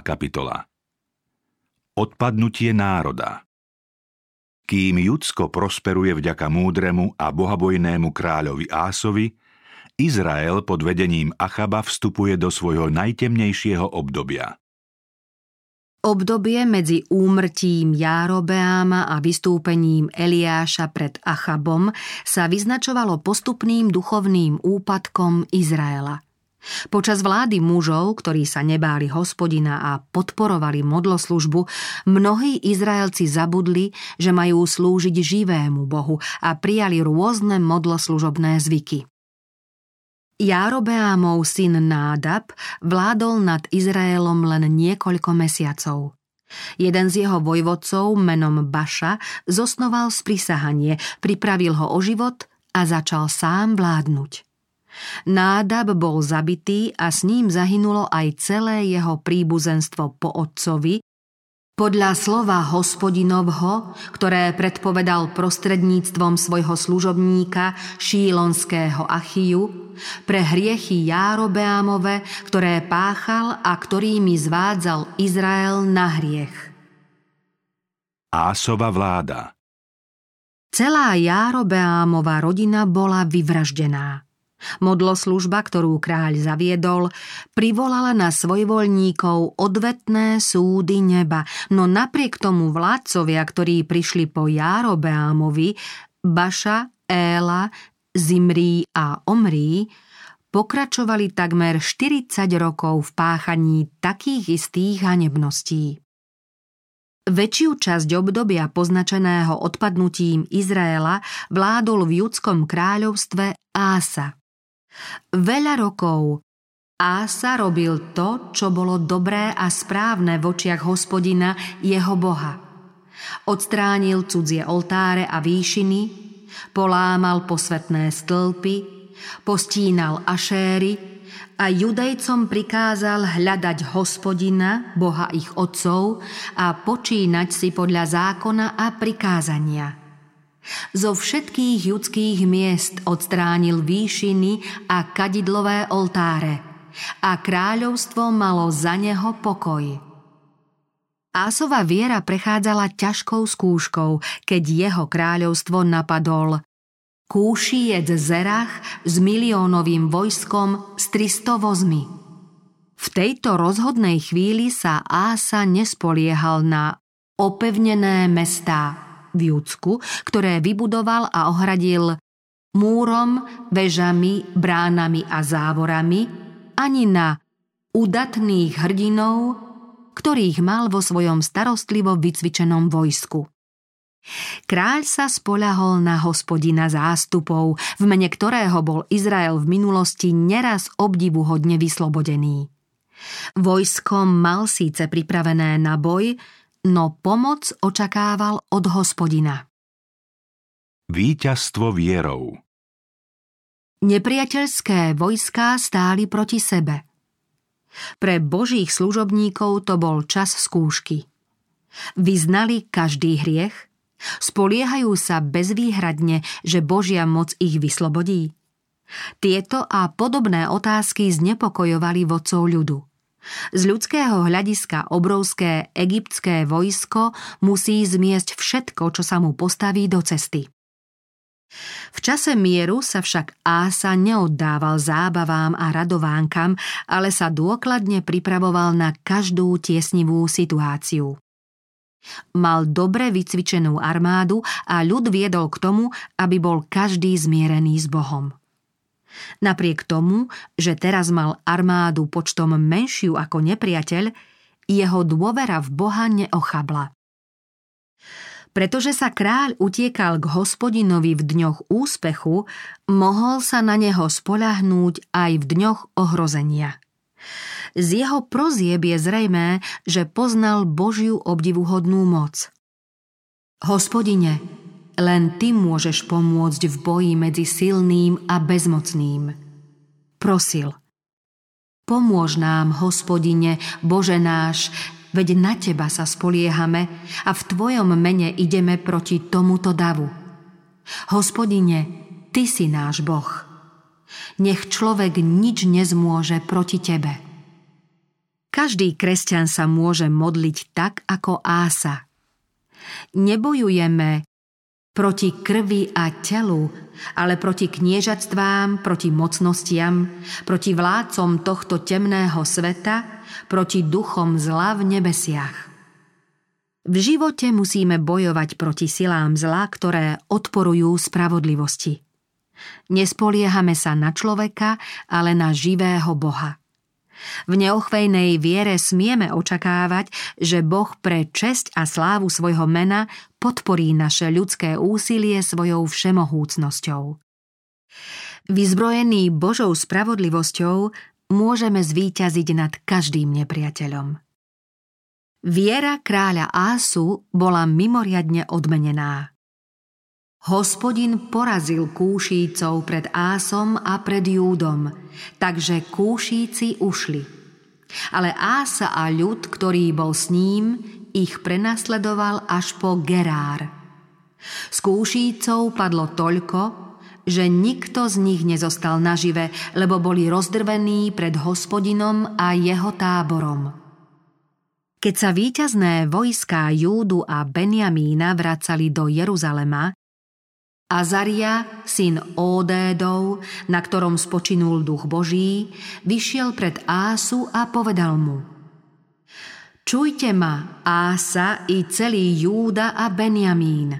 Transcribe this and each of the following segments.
kapitola. Odpadnutie národa. Kým Judsko prosperuje vďaka múdremu a bohabojnému kráľovi Ásovi, Izrael pod vedením Achaba vstupuje do svojho najtemnejšieho obdobia. Obdobie medzi úmrtím Járobeáma a vystúpením Eliáša pred Achabom sa vyznačovalo postupným duchovným úpadkom Izraela – Počas vlády mužov, ktorí sa nebáli hospodina a podporovali modloslužbu, mnohí Izraelci zabudli, že majú slúžiť živému Bohu a prijali rôzne modloslužobné zvyky. Járobeámov syn Nádab vládol nad Izraelom len niekoľko mesiacov. Jeden z jeho vojvodcov menom Baša zosnoval sprisahanie, pripravil ho o život a začal sám vládnuť. Nádab bol zabitý a s ním zahynulo aj celé jeho príbuzenstvo po otcovi, podľa slova hospodinovho, ktoré predpovedal prostredníctvom svojho služobníka šílonského Achiu, pre hriechy Járobeámove, ktoré páchal a ktorými zvádzal Izrael na hriech. Ásova vláda Celá Járobeámova rodina bola vyvraždená. Modloslužba, ktorú kráľ zaviedol, privolala na svojvoľníkov odvetné súdy neba, no napriek tomu vládcovia, ktorí prišli po Járobeámovi, Baša, Éla, Zimrí a Omrí, pokračovali takmer 40 rokov v páchaní takých istých hanebností. Väčšiu časť obdobia poznačeného odpadnutím Izraela vládol v judskom kráľovstve Ása. Veľa rokov Ása robil to, čo bolo dobré a správne v očiach hospodina, jeho boha. Odstránil cudzie oltáre a výšiny, polámal posvetné stĺpy, postínal ašéry a judejcom prikázal hľadať hospodina, boha ich otcov a počínať si podľa zákona a prikázania – zo všetkých judských miest odstránil výšiny a kadidlové oltáre a kráľovstvo malo za neho pokoj. Ásova viera prechádzala ťažkou skúškou, keď jeho kráľovstvo napadol Kúšiec Zerach s miliónovým vojskom s 300 vozmi. V tejto rozhodnej chvíli sa Ása nespoliehal na opevnené mestá, v Júcku, ktoré vybudoval a ohradil múrom, vežami, bránami a závorami, ani na udatných hrdinov, ktorých mal vo svojom starostlivo vycvičenom vojsku. Kráľ sa spoľahol na hospodina zástupov, v mene ktorého bol Izrael v minulosti neraz obdivuhodne vyslobodený. Vojsko mal síce pripravené na boj, no pomoc očakával od hospodina. Výťazstvo vierou Nepriateľské vojská stáli proti sebe. Pre božích služobníkov to bol čas skúšky. Vyznali každý hriech, spoliehajú sa bezvýhradne, že Božia moc ich vyslobodí. Tieto a podobné otázky znepokojovali vodcov ľudu – z ľudského hľadiska obrovské egyptské vojsko musí zmiesť všetko, čo sa mu postaví do cesty. V čase mieru sa však Ása neoddával zábavám a radovánkam, ale sa dôkladne pripravoval na každú tiesnivú situáciu. Mal dobre vycvičenú armádu a ľud viedol k tomu, aby bol každý zmierený s Bohom. Napriek tomu, že teraz mal armádu počtom menšiu ako nepriateľ, jeho dôvera v Boha neochabla. Pretože sa kráľ utiekal k hospodinovi v dňoch úspechu, mohol sa na neho spolahnúť aj v dňoch ohrozenia. Z jeho prozieb je zrejmé, že poznal Božiu obdivuhodnú moc. Hospodine, len ty môžeš pomôcť v boji medzi silným a bezmocným. Prosil. Pomôž nám, hospodine, Bože náš, veď na teba sa spoliehame a v tvojom mene ideme proti tomuto davu. Hospodine, ty si náš Boh. Nech človek nič nezmôže proti tebe. Každý kresťan sa môže modliť tak ako Ása. Nebojujeme proti krvi a telu, ale proti kniežatstvám, proti mocnostiam, proti vládcom tohto temného sveta, proti duchom zla v nebesiach. V živote musíme bojovať proti silám zla, ktoré odporujú spravodlivosti. Nespoliehame sa na človeka, ale na živého Boha. V neochvejnej viere smieme očakávať, že Boh pre česť a slávu svojho mena podporí naše ľudské úsilie svojou všemohúcnosťou. Vyzbrojený Božou spravodlivosťou môžeme zvíťaziť nad každým nepriateľom. Viera kráľa Ásu bola mimoriadne odmenená. Hospodin porazil kúšícov pred Ásom a pred Júdom, takže kúšíci ušli. Ale Ása a ľud, ktorý bol s ním, ich prenasledoval až po Gerár. Z kúšícov padlo toľko, že nikto z nich nezostal nažive, lebo boli rozdrvení pred hospodinom a jeho táborom. Keď sa víťazné vojská Júdu a Benjamína vracali do Jeruzalema, Azaria, syn Ódédov, na ktorom spočinul duch Boží, vyšiel pred Ásu a povedal mu Čujte ma, Ása i celý Júda a Benjamín.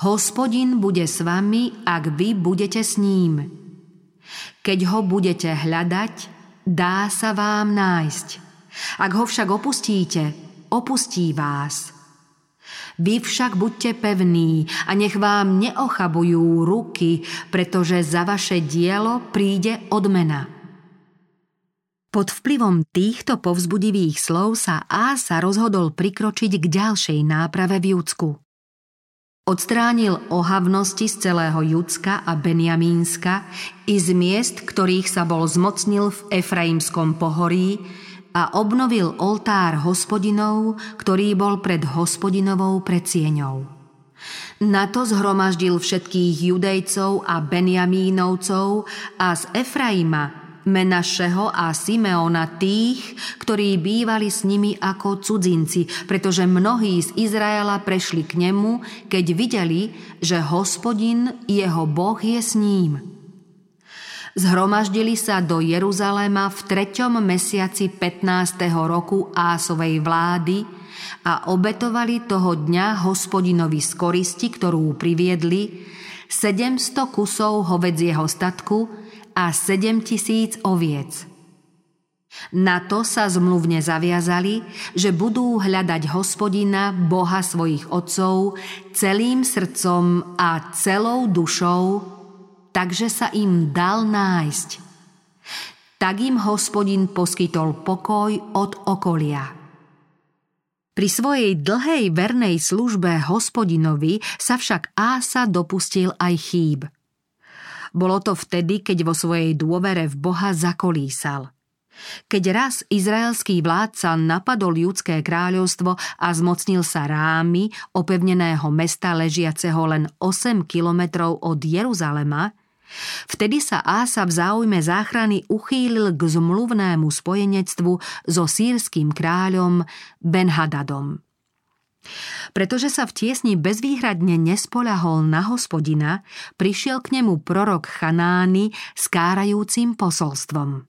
Hospodin bude s vami, ak vy budete s ním. Keď ho budete hľadať, dá sa vám nájsť. Ak ho však opustíte, opustí vás – vy však buďte pevní a nech vám neochabujú ruky, pretože za vaše dielo príde odmena. Pod vplyvom týchto povzbudivých slov sa Ása rozhodol prikročiť k ďalšej náprave v Judsku. Odstránil ohavnosti z celého Judska a Benjamínska i z miest, ktorých sa bol zmocnil v Efraimskom pohorí, a obnovil oltár hospodinov, ktorý bol pred hospodinovou predsieňou. Na to zhromaždil všetkých judejcov a Benjamínovcov a z Efraima, Menašeho a Simeona tých, ktorí bývali s nimi ako cudzinci, pretože mnohí z Izraela prešli k nemu, keď videli, že hospodin, jeho Boh je s ním zhromaždili sa do Jeruzaléma v treťom mesiaci 15. roku Ásovej vlády a obetovali toho dňa hospodinovi z koristi, ktorú priviedli, 700 kusov hovedzieho statku a 7 tisíc oviec. Na to sa zmluvne zaviazali, že budú hľadať hospodina, Boha svojich otcov, celým srdcom a celou dušou, takže sa im dal nájsť. Tak im hospodin poskytol pokoj od okolia. Pri svojej dlhej vernej službe hospodinovi sa však Ása dopustil aj chýb. Bolo to vtedy, keď vo svojej dôvere v Boha zakolísal – keď raz izraelský vládca napadol judské kráľovstvo a zmocnil sa rámy, opevneného mesta ležiaceho len 8 kilometrov od Jeruzalema, Vtedy sa Ása v záujme záchrany uchýlil k zmluvnému spojenectvu so sírským kráľom Benhadadom. Pretože sa v tiesni bezvýhradne nespoľahol na hospodina, prišiel k nemu prorok Chanány s kárajúcim posolstvom.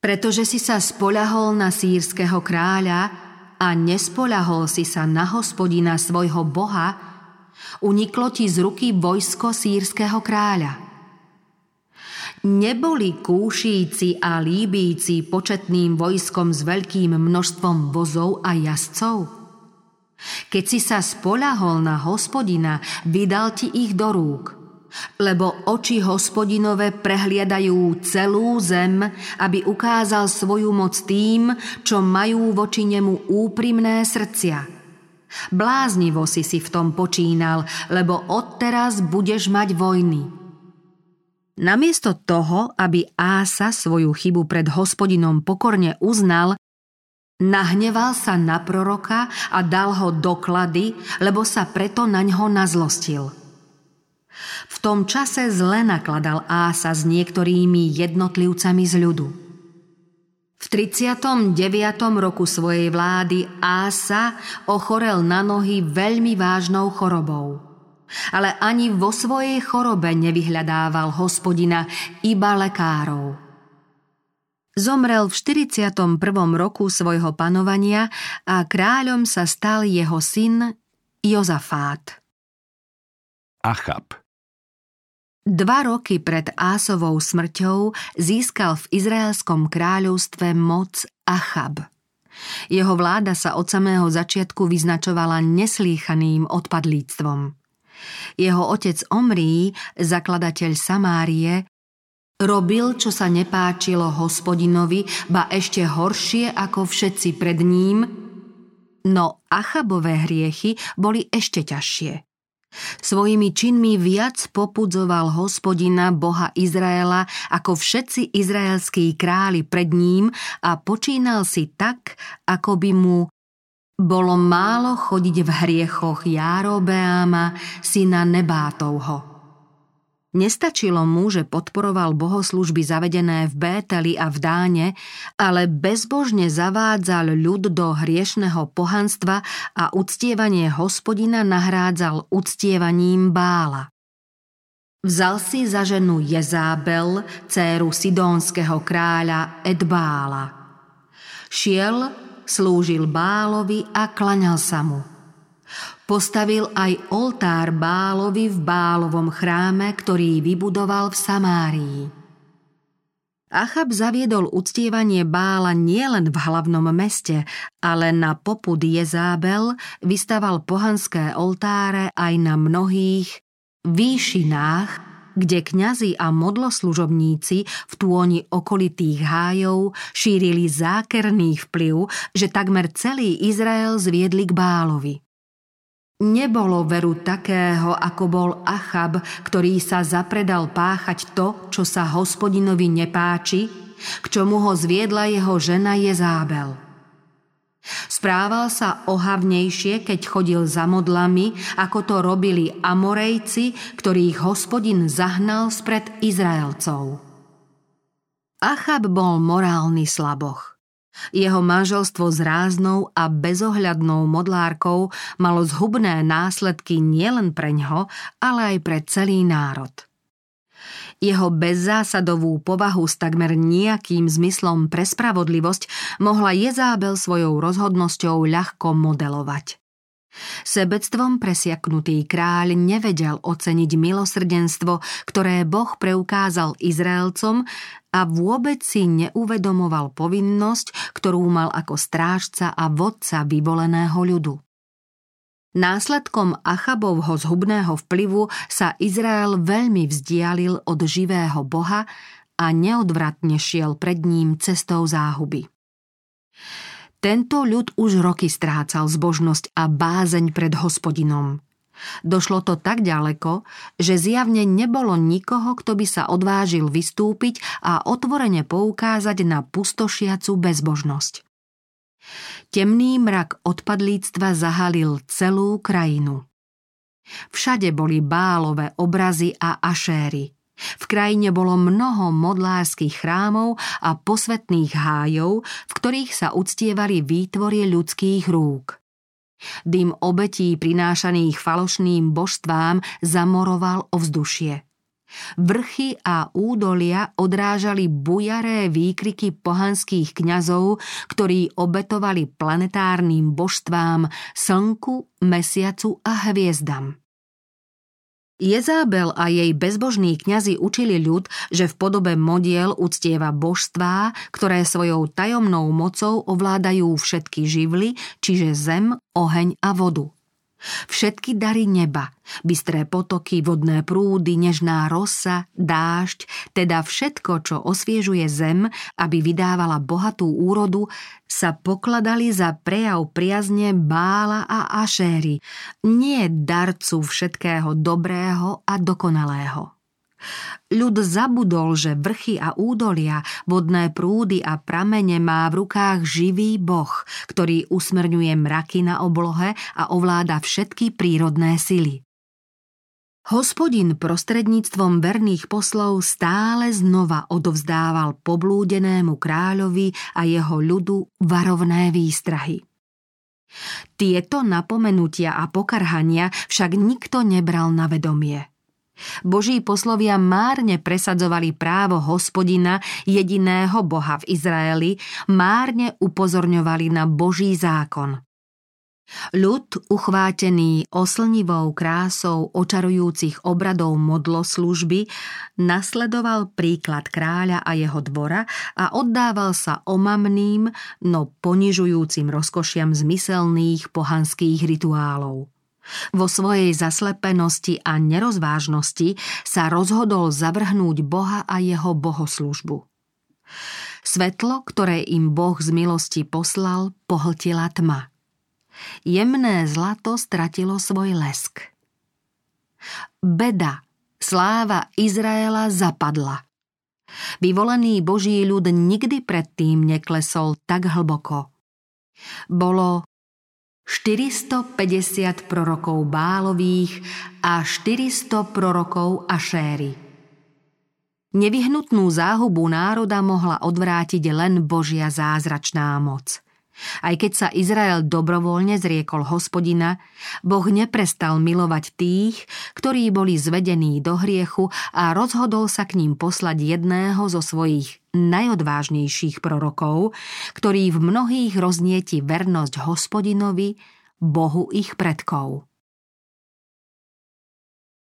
Pretože si sa spoľahol na sírskeho kráľa a nespoľahol si sa na hospodina svojho boha, uniklo ti z ruky vojsko sírskeho kráľa – Neboli kúšíci a líbíci početným vojskom s veľkým množstvom vozov a jazdcov? Keď si sa spolahol na hospodina, vydal ti ich do rúk. Lebo oči hospodinové prehliadajú celú zem, aby ukázal svoju moc tým, čo majú voči nemu úprimné srdcia. Bláznivo si si v tom počínal, lebo odteraz budeš mať vojny. Namiesto toho, aby Ása svoju chybu pred hospodinom pokorne uznal, nahneval sa na proroka a dal ho doklady, lebo sa preto na ňo nazlostil. V tom čase zle nakladal Ása s niektorými jednotlivcami z ľudu. V 39. roku svojej vlády Ása ochorel na nohy veľmi vážnou chorobou. Ale ani vo svojej chorobe nevyhľadával hospodina, iba lekárov. Zomrel v 41. roku svojho panovania a kráľom sa stal jeho syn Jozafát. Achab Dva roky pred Ásovou smrťou získal v Izraelskom kráľovstve moc Achab. Jeho vláda sa od samého začiatku vyznačovala neslýchaným odpadlíctvom. Jeho otec Omrí, zakladateľ Samárie, robil, čo sa nepáčilo hospodinovi, ba ešte horšie ako všetci pred ním, no Achabové hriechy boli ešte ťažšie. Svojimi činmi viac popudzoval hospodina Boha Izraela ako všetci izraelskí králi pred ním a počínal si tak, ako by mu bolo málo chodiť v hriechoch Járobeáma, syna Nebátovho. Nestačilo mu, že podporoval bohoslužby zavedené v Bételi a v Dáne, ale bezbožne zavádzal ľud do hriešného pohanstva a uctievanie hospodina nahrádzal uctievaním Bála. Vzal si za ženu Jezábel, dceru sidónskeho kráľa Edbála. Šiel, slúžil Bálovi a klaňal sa mu. Postavil aj oltár Bálovi v Bálovom chráme, ktorý vybudoval v Samárii. Achab zaviedol uctievanie Bála nielen v hlavnom meste, ale na popud Jezábel vystaval pohanské oltáre aj na mnohých výšinách, kde kňazi a modloslužobníci v tôni okolitých hájov šírili zákerný vplyv, že takmer celý Izrael zviedli k Bálovi. Nebolo veru takého, ako bol Achab, ktorý sa zapredal páchať to, čo sa hospodinovi nepáči, k čomu ho zviedla jeho žena Jezábel. Správal sa ohavnejšie, keď chodil za modlami, ako to robili Amorejci, ktorých hospodin zahnal spred Izraelcov. Achab bol morálny slaboch. Jeho manželstvo s ráznou a bezohľadnou modlárkou malo zhubné následky nielen pre ňo, ale aj pre celý národ. Jeho bezzásadovú povahu s takmer nejakým zmyslom pre spravodlivosť mohla Jezábel svojou rozhodnosťou ľahko modelovať. Sebectvom presiaknutý kráľ nevedel oceniť milosrdenstvo, ktoré Boh preukázal Izraelcom a vôbec si neuvedomoval povinnosť, ktorú mal ako strážca a vodca vyvoleného ľudu. Následkom Achabovho zhubného vplyvu sa Izrael veľmi vzdialil od živého Boha a neodvratne šiel pred ním cestou záhuby. Tento ľud už roky strácal zbožnosť a bázeň pred hospodinom – Došlo to tak ďaleko, že zjavne nebolo nikoho, kto by sa odvážil vystúpiť a otvorene poukázať na pustošiacu bezbožnosť. Temný mrak odpadlíctva zahalil celú krajinu. Všade boli bálové obrazy a ašéry. V krajine bolo mnoho modlárskych chrámov a posvetných hájov, v ktorých sa uctievali výtvorie ľudských rúk. Dym obetí prinášaných falošným božstvám zamoroval ovzdušie. Vrchy a údolia odrážali bujaré výkriky pohanských kňazov, ktorí obetovali planetárnym božstvám slnku, mesiacu a hviezdam. Jezábel a jej bezbožní kňazi učili ľud, že v podobe modiel uctieva božstvá, ktoré svojou tajomnou mocou ovládajú všetky živly, čiže zem, oheň a vodu. Všetky dary neba, bystré potoky, vodné prúdy, nežná rosa, dážď, teda všetko, čo osviežuje zem, aby vydávala bohatú úrodu, sa pokladali za prejav priazne Bála a Ašéry, nie darcu všetkého dobrého a dokonalého. Ľud zabudol, že vrchy a údolia, vodné prúdy a pramene má v rukách živý boh, ktorý usmerňuje mraky na oblohe a ovláda všetky prírodné sily. Hospodin prostredníctvom verných poslov stále znova odovzdával poblúdenému kráľovi a jeho ľudu varovné výstrahy. Tieto napomenutia a pokarhania však nikto nebral na vedomie. Boží poslovia márne presadzovali právo hospodina, jediného boha v Izraeli, márne upozorňovali na Boží zákon. Ľud, uchvátený oslnivou krásou očarujúcich obradov modloslužby, nasledoval príklad kráľa a jeho dvora a oddával sa omamným, no ponižujúcim rozkošiam zmyselných pohanských rituálov. Vo svojej zaslepenosti a nerozvážnosti sa rozhodol zavrhnúť Boha a jeho bohoslužbu. Svetlo, ktoré im Boh z milosti poslal, pohltila tma – Jemné zlato stratilo svoj lesk. Beda, sláva Izraela zapadla. Vyvolený Boží ľud nikdy predtým neklesol tak hlboko. Bolo 450 prorokov Bálových a 400 prorokov Ašéry. Nevyhnutnú záhubu národa mohla odvrátiť len Božia zázračná moc – aj keď sa Izrael dobrovoľne zriekol hospodina, Boh neprestal milovať tých, ktorí boli zvedení do hriechu a rozhodol sa k ním poslať jedného zo svojich najodvážnejších prorokov, ktorý v mnohých roznieti vernosť hospodinovi, Bohu ich predkov.